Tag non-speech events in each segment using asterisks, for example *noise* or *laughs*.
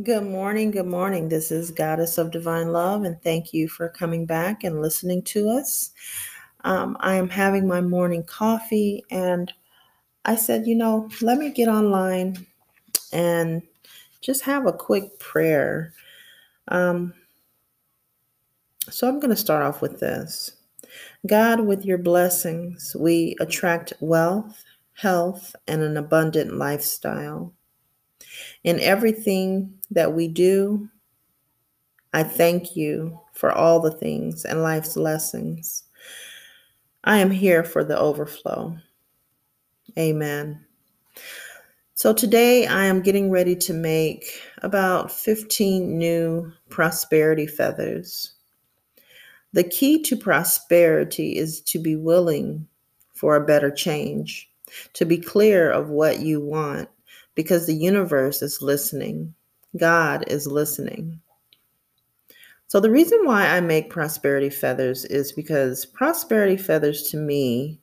Good morning. Good morning. This is Goddess of Divine Love, and thank you for coming back and listening to us. Um, I am having my morning coffee, and I said, you know, let me get online and just have a quick prayer. Um, so I'm going to start off with this God, with your blessings, we attract wealth, health, and an abundant lifestyle. In everything that we do, I thank you for all the things and life's lessons. I am here for the overflow. Amen. So today I am getting ready to make about 15 new prosperity feathers. The key to prosperity is to be willing for a better change, to be clear of what you want, because the universe is listening. God is listening. So, the reason why I make prosperity feathers is because prosperity feathers to me,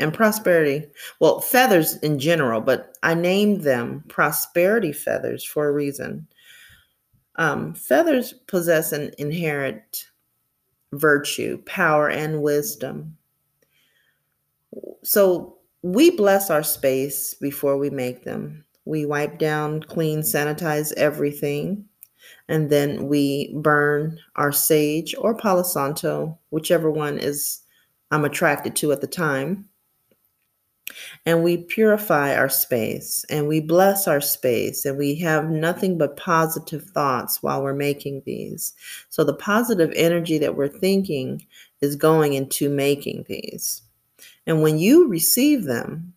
and prosperity, well, feathers in general, but I named them prosperity feathers for a reason. Um, feathers possess an inherent virtue, power, and wisdom. So, we bless our space before we make them. We wipe down, clean, sanitize everything, and then we burn our sage or Palo Santo, whichever one is I'm attracted to at the time. And we purify our space and we bless our space and we have nothing but positive thoughts while we're making these. So the positive energy that we're thinking is going into making these. And when you receive them,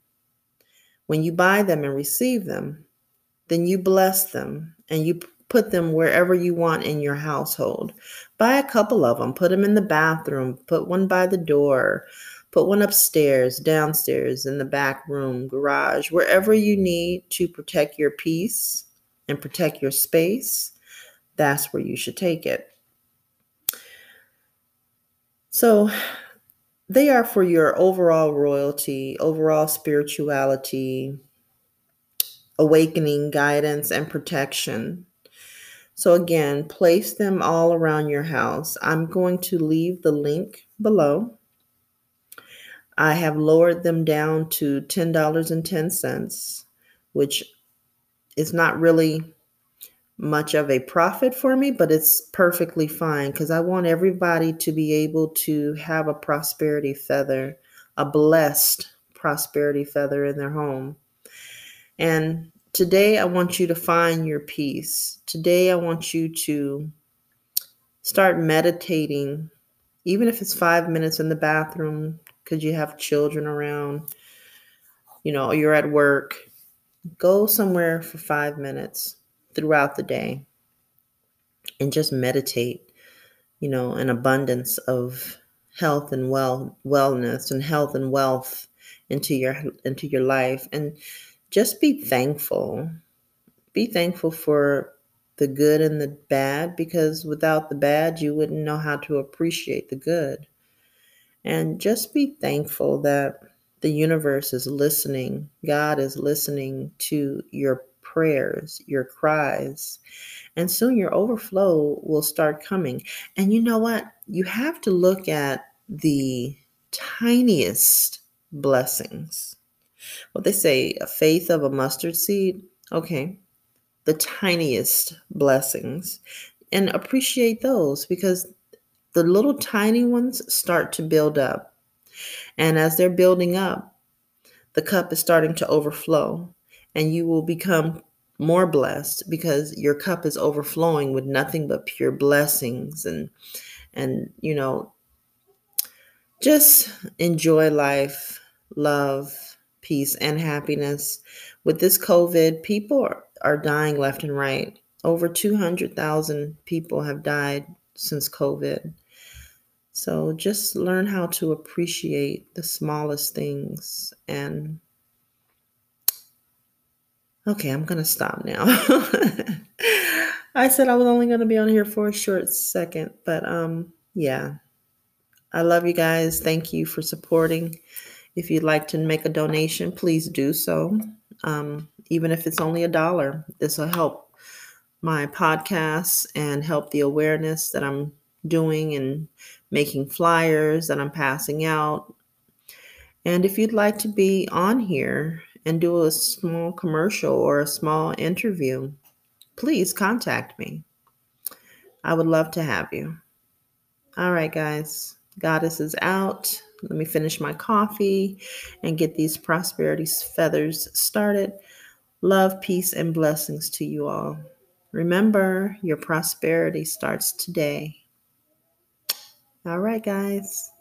when you buy them and receive them, then you bless them and you put them wherever you want in your household. Buy a couple of them, put them in the bathroom, put one by the door, put one upstairs, downstairs, in the back room, garage, wherever you need to protect your peace and protect your space. That's where you should take it. So, they are for your overall royalty, overall spirituality, awakening, guidance, and protection. So, again, place them all around your house. I'm going to leave the link below. I have lowered them down to $10.10, which is not really much of a profit for me, but it's perfectly fine because I want everybody to be able to have a prosperity feather, a blessed prosperity feather in their home. And today I want you to find your peace. Today I want you to start meditating, even if it's five minutes in the bathroom because you have children around, you know, you're at work. Go somewhere for five minutes throughout the day and just meditate, you know, an abundance of health and well wellness and health and wealth into your into your life and just be thankful. Be thankful for the good and the bad because without the bad you wouldn't know how to appreciate the good. And just be thankful that the universe is listening. God is listening to your prayers, your cries. And soon your overflow will start coming. And you know what? You have to look at the tiniest blessings. What they say, a faith of a mustard seed. Okay. The tiniest blessings. And appreciate those because the little tiny ones start to build up. And as they're building up, the cup is starting to overflow and you will become more blessed because your cup is overflowing with nothing but pure blessings and and you know just enjoy life love peace and happiness. With this covid people are, dying left and right. Over 200,000 people have died since covid. So just learn how to appreciate the smallest things and Okay, I'm going to stop now. *laughs* I said I was only going to be on here for a short second, but um yeah. I love you guys. Thank you for supporting. If you'd like to make a donation, please do so. Um, even if it's only a dollar, this will help my podcast and help the awareness that I'm doing and making flyers that I'm passing out. And if you'd like to be on here and do a small commercial or a small interview, please contact me. I would love to have you. All right, guys. Goddess is out. Let me finish my coffee and get these prosperity feathers started. Love, peace, and blessings to you all. Remember, your prosperity starts today. All right, guys.